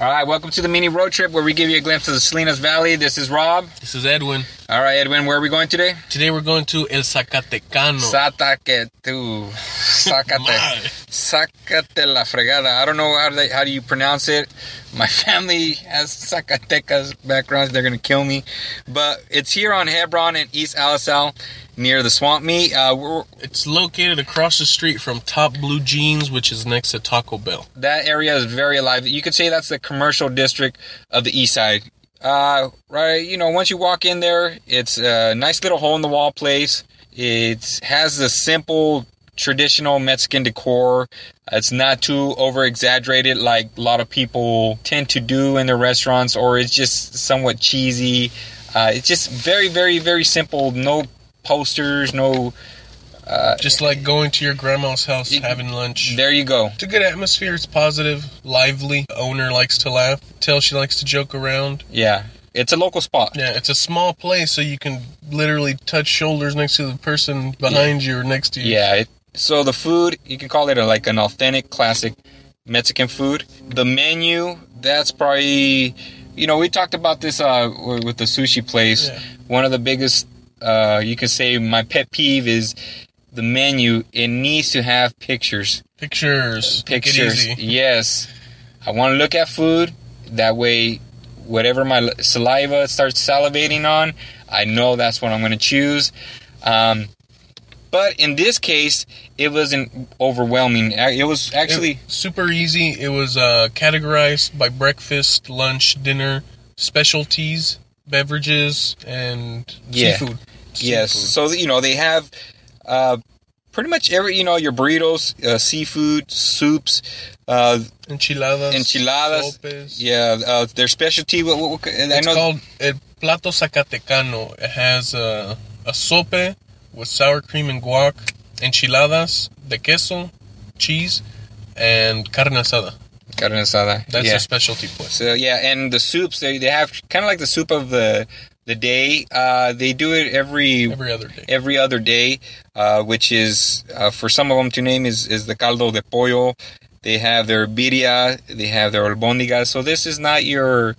All right, welcome to the mini road trip where we give you a glimpse of the Salinas Valley. This is Rob. This is Edwin. All right, Edwin, where are we going today? Today we're going to El Zacatecano. Sácate tú. Sácate. Sácate la fregada. I don't know how, they, how do you pronounce it. My family has Zacatecas backgrounds. They're going to kill me. But it's here on Hebbron and East Alisal near the swap meet. Uh, we're, It's located across the street from Top Blue Jeans, which is next to Taco Bell. that area is very alive. You could say that's the commercial district of the east side. Uh, right, you know, once you walk in there, it's a nice little hole in the wall place. It has the simple traditional Mexican decor. It's not too over exaggerated like a lot of people tend to do in their restaurants, or it's just somewhat cheesy. Uh, it's just very, very, very simple. No posters, no. Just like going to your grandma's house, having lunch. There you go. It's a good atmosphere. It's positive, lively. The owner likes to laugh. Tell she likes to joke around. Yeah, it's a local spot. Yeah, it's a small place, so you can literally touch shoulders next to the person behind you or next to you. Yeah. It, so the food, you can call it a, like an authentic, classic Mexican food. The menu, that's probably, you know, we talked about this uh, with the sushi place. Yeah. One of the biggest, uh, you could say, my pet peeve is the menu. It needs to have pictures. Pictures. Pictures. Yes. I want to look at food. That way, whatever my saliva starts salivating on, I know that's what I'm going to choose. Um, but in this case, it wasn't overwhelming. It was actually It- super easy. It was uh, categorized by breakfast, lunch, dinner, specialties, beverages, and Yeah. seafood. yes. Seafood. So you know they have uh, pretty much every you know your burritos, uh, seafood, soups, uh, enchiladas, enchiladas. sopes. Yeah, uh, their specialty. What, what, what- I It's know. called El Plato Zacatecano. It has uh, a sope with sour cream and guac, enchiladas de queso, cheese, and carne asada. carne asada. That's yeah. their specialty place. So yeah, and the soups they, they have kind of like the soup of the the day. Uh, they do it every Every other day. every other day, uh, which is uh, for some of them to name is is the caldo de pollo. They have their birria, they have their albóndigas. So this is not your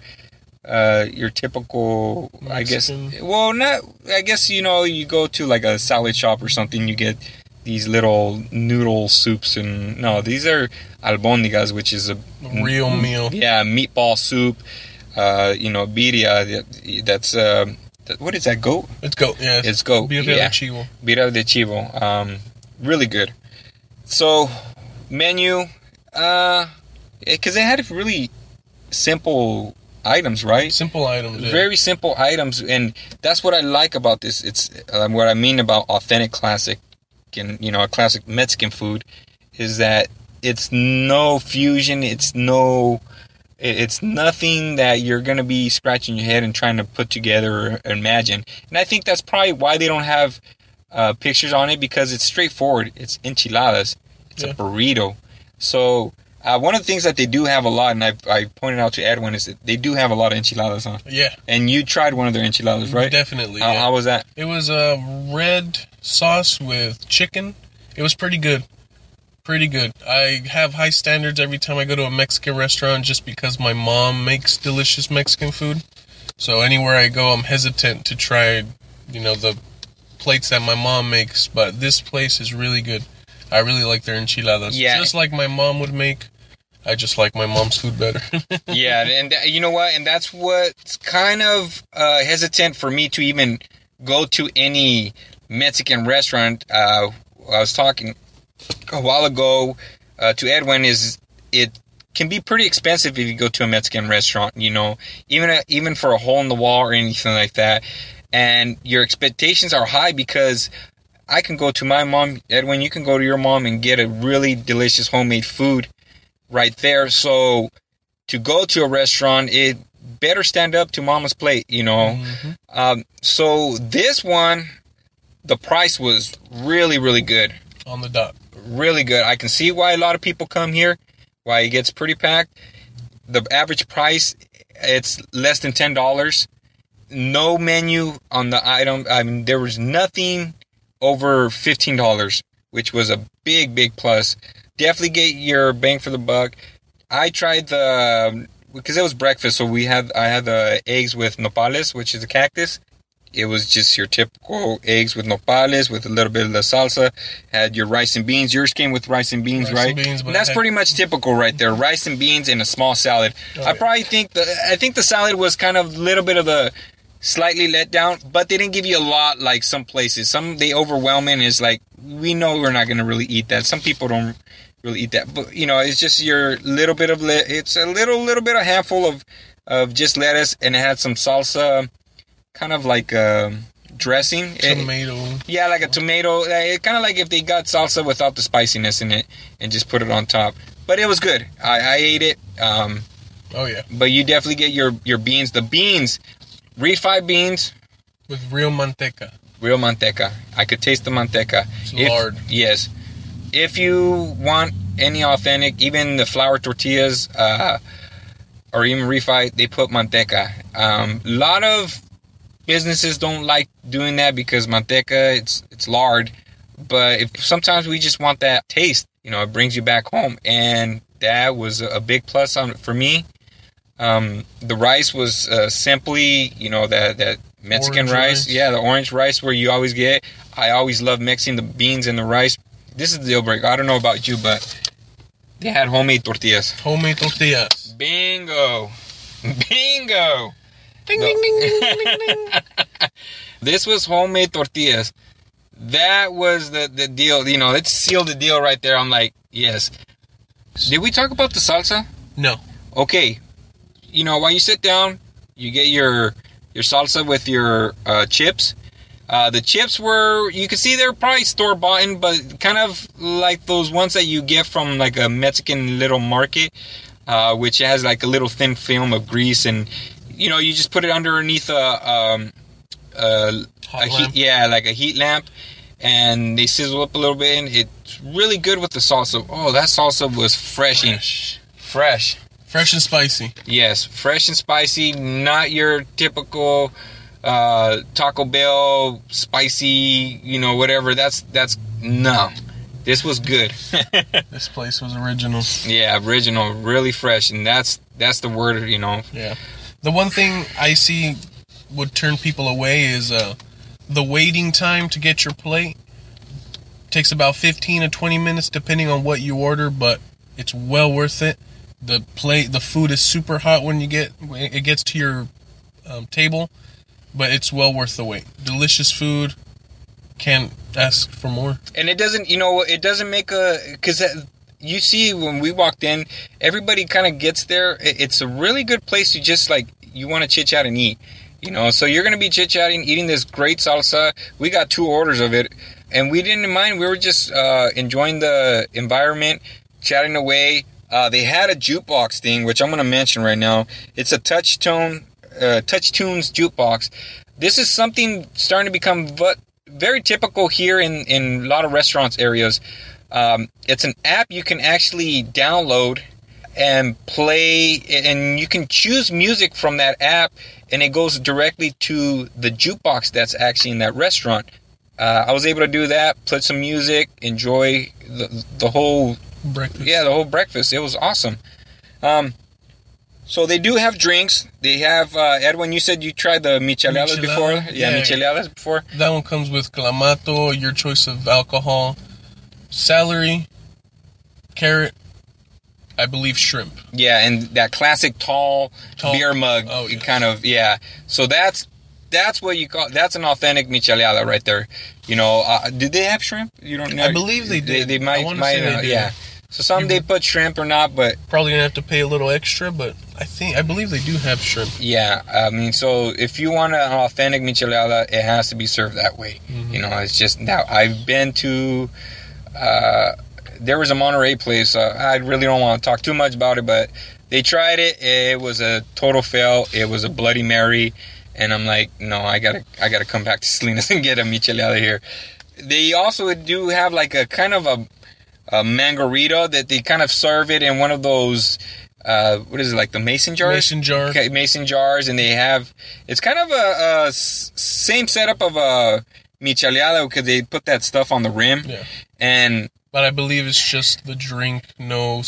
uh, your typical, I guess. Well, not. I guess you know you go to like a salad shop or something. You get these little noodle soups and no, these are albóndigas, which is a Real meal. yeah, meatball soup. Uh, you know, birria. that- That's that, what is that? Goat? It's goat. Yeah, It's goat, Birria yeah. de chivo. Birria de chivo. Um, really good. So, menu. Uh, because they had a really simple items, right? Simple items. yeah. Very simple items, and that's what I like about this. It's um, what I mean about authentic classic, and you know, a classic Mexican food, is that it's no fusion. It's no, it's nothing that you're gonna be scratching your head and trying to put together or imagine. And I think that's probably why they don't have uh, pictures on it because it's straightforward. It's enchiladas. It's Yeah. a burrito. So. Uh, one of the things that they do have a lot, and I, I pointed out to Edwin, is that they do have a lot of enchiladas on. Yeah, And you tried one of their enchiladas, right? definitely. How, yeah. how was that? It was a red sauce with chicken. It was pretty good. Pretty good. I have high standards every time I go to a Mexican restaurant just because my mom makes delicious Mexican food. So anywhere I go, I'm hesitant to try, you know, the plates that my mom makes. But this place is really good. I really like their enchiladas. Yeah. Just like my mom would make. I just like my mom's food better. yeah, and th- you know what? And that's what's kind of uh, hesitant for me to even go to any Mexican restaurant. Uh, I was talking a while ago uh, to Edwin. Is it can be pretty expensive if you go to a Mexican restaurant. You know, even a, even for a hole in the wall or anything like that, and your expectations are high because I can go to my mom, Edwin. You can go to your mom and get a really delicious homemade food right there. So to go to a restaurant, it better stand up to mama's plate, you know. Mhm. Um, so this one, the price was really, really good, On the dot. really good. I can see why a lot of people come here, why it gets pretty packed. The average price, it's less than ten dollars. No menu on the item. I mean, there was nothing over fifteen dollars, which was a big, big plus. Definitely get your bang for the buck. I tried the um, because it was breakfast, so we had I had the eggs with nopales, which is a cactus. It was just your typical eggs with nopales with a little bit of the salsa. Had your rice and beans. Yours came with rice and beans, Rice right? and beans, but that's pretty much typical right there. Rice and beans and a small salad. Oh, I yeah. probably think the I think the salad was kind of a little bit of the slightly let down, but they didn't give you a lot like some places. Some they overwhelming is like we know we're not gonna really eat that. Some people don't really eat that, but you know it's just your little bit of le- it's a little little bit of a handful of of just lettuce and it had some salsa, kind of like um dressing. It- Tomato. yeah, like a tomato. It kind of like if they got salsa without the spiciness in it and just put it on top. But it was good. I, I ate it. Um, Oh yeah, but you definitely get your your beans. The beans, refried beans, with real manteca. real manteca. I could taste the manteca. It's If- lard. Yes. If you want any authentic, even the flour tortillas, uh, or even refried, they put manteca. Um, a lot of businesses don't like doing that because manteca it's it's lard. But if sometimes we just want that taste, you know, it brings you back home, and that was a big plus on for me. Um, the rice was uh, simply, you know, that that Mexican rice. rice. Yeah, the orange rice where you always get. I always love mixing the beans and the rice. This is the deal breaker. I don't know about you, but they had homemade tortillas. Homemade tortillas. Bingo, bingo. Ding, ding, ding, ding, ding, ding. This was homemade tortillas. That was the the deal. You know, let's seal the deal right there. I'm like, yes. Did we talk about the salsa? No. okay, you know, while you sit down, you get your your salsa with your uh, chips. Uh, the chips were you can see they're probably store bought, but kind of like those ones that you get from like a Mexican little market, uh, which has like a little thin film of grease, and you know you just put it underneath a, um, a, a heat, yeah, like a heat lamp, and they sizzle up a little bit, and it's really good with the salsa. Oh, that salsa was fresh, and Fresh. fresh. Fresh and spicy. Yes, fresh and spicy, not your typical uh, Taco Bell spicy, you know, whatever. That's that's no. This was good. This place was original. yeah, original, really fresh, and that's that's the word, you know. Yeah. The one thing I see would turn people away is uh, the waiting time to get your plate. Takes about 15 to 20 minutes depending on what you order, but it's well worth it. The plate, the food is super hot when you get when it gets to your um, table, but it's well worth the wait. Delicious food. Can't ask for more. And it doesn't, you know, it doesn't make a because you see when we walked in, everybody kind of gets there. It's a really good place to just like you want to chit chat and eat. You know, so you're gonna be chit chatting, eating this great salsa. We got two orders of it, and we didn't mind. We were just uh, enjoying the environment, chatting away. Uh, they had a jukebox thing, which I'm gonna mention right now. It's a touch tone, uh, TouchTunes jukebox. This is something starting to become very typical here in in a lot of restaurants areas. Um, it's an app you can actually download and play and you can choose music from that app and it goes directly to the jukebox that's actually in that restaurant uh, i was able to do that put some music enjoy the, the whole Breakfast. yeah the whole breakfast it was awesome um, so they do have drinks they have uh, edwin you said you tried the micheladas Michelada? before yeah, Yeah. micheladas before That one comes with clamato, your choice of alcohol, celery, carrot, I believe shrimp. Yeah, and that classic tall, Tall- beer mug oh, yes. kind of yeah. So that's that's what you call that's an authentic michelada right there. You know, uh, did they have shrimp? You don't know. I believe they They, did. they I might might they did. yeah. So some they put shrimp or not, but Probably gonna have to pay a little extra, but I think I believe they do have shrimp. yeah, I mean, so if you want an authentic michelada, it has to be served that way. Mhm. You know, it's just now I've been to. Uh, there was a Monterey place. Uh, I really don't want to talk too much about it, but they tried it. It was a total fail. It was a Bloody Mary, and I'm like, no, I gotta, I gotta come back to Salinas and get a michelada here. They also do have like a kind of a, a mangarito that they kind of serve it in one of those. Uh, what is it like the mason jars? Mason jar. Okay, mason jars, and they have. It's kind of a same setup of a michelada because they put that stuff on the rim, Yeah. and But I believe it's just the drink, no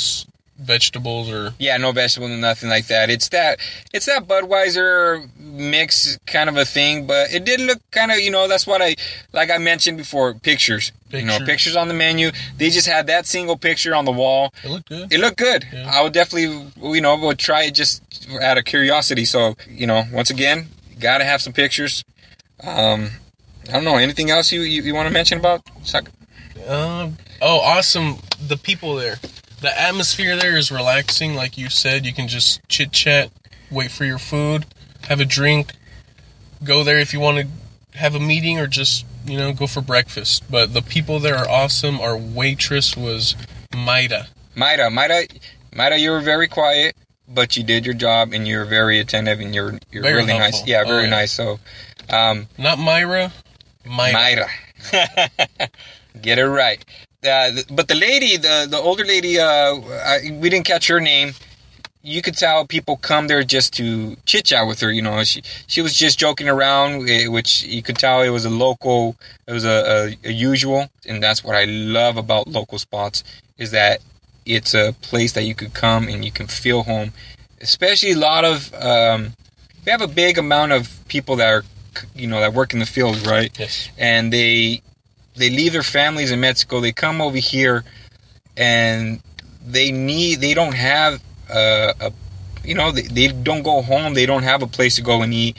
vegetables or Yeah, no vegetables, nothing like that. It's that it's that Budweiser mix kind of a thing, but it did look kind of you know that's what I like I mentioned before pictures. You know, Pictures. on the menu. They just had that single picture on the wall. it looked good. It looked good. Yeah. I would definitely you know would try it just out of curiosity. So you know, once again, got to have some pictures. Um, I don't know anything else you you, you want to mention about. Um, oh, awesome! The people there, the atmosphere there is relaxing. Like you said, you can just chit chat, wait for your food, have a drink, go there if you want to have a meeting or just you know go for breakfast. But the people there are awesome. Our waitress was Maida. Maida, Maida, Maida, you were very quiet, but you did your job and you're very attentive and you're you're Very really nice. helpful. Yeah, Oh, very yeah. nice. So, um, Not Myra, Maida. Maida, get it right. Uh, but the lady, the the older lady, uh, I, we didn't catch her name. You could tell people come there just to chit chat with her. You know, she she was just joking around, eh, which you could tell it was a local, it was a, a, a usual, and that's what I love about local spots is that it's a place that you could come and you can feel home. Especially a lot of um, we have a big amount of people that are you know that work in the field, right? Yes. and they they leave their families in Mexico. They come over here, and they need they don't have uh, a you know they, they don't go home. They don't have a place to go and eat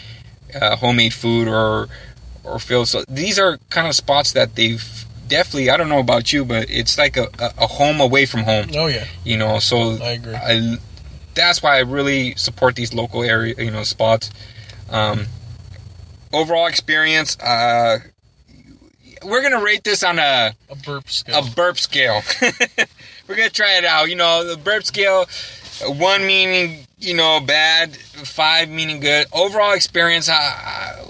uh, homemade food or or feel so. These are kind of spots that they've definitely. I don't know about you, but it's like a, a, a home away from home. Oh yeah, You know, so I agree. I, that's why I really support these local area, you know, spots. Um, overall experience, uh, we're gonna rate this on a a burp scale. a burp scale. we're gonna try it out. You know, the burp scale, one meaning you know bad, five meaning good. Overall experience, uh,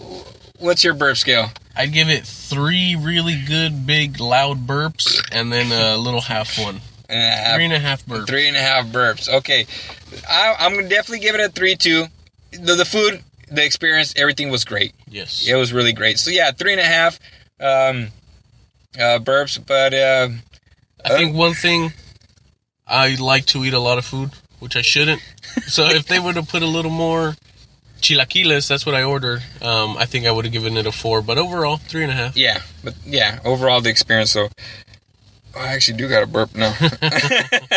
what's your burp scale? I'd give it three really good, big, loud burps, and then a little half one. Uh, Three and a half burps. Three and a half burps. Okay, I, I'm gonna definitely give it a three two. The, the food, the experience, everything was great. Yes. It was really great. So yeah, three and a half um, uh, burps. But uh, I think one thing I like to eat a lot of food, which I shouldn't. So if they would have put a little more chilaquiles, that's what I ordered. Um, I think I would have given it a four. But overall, three and a half. yeah, but yeah, overall the experience. So I actually do got a burp now.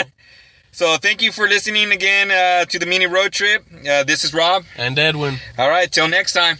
so thank you for listening again uh, to the mini road trip. Uh, this is Rob. And Edwin. All right, till next time.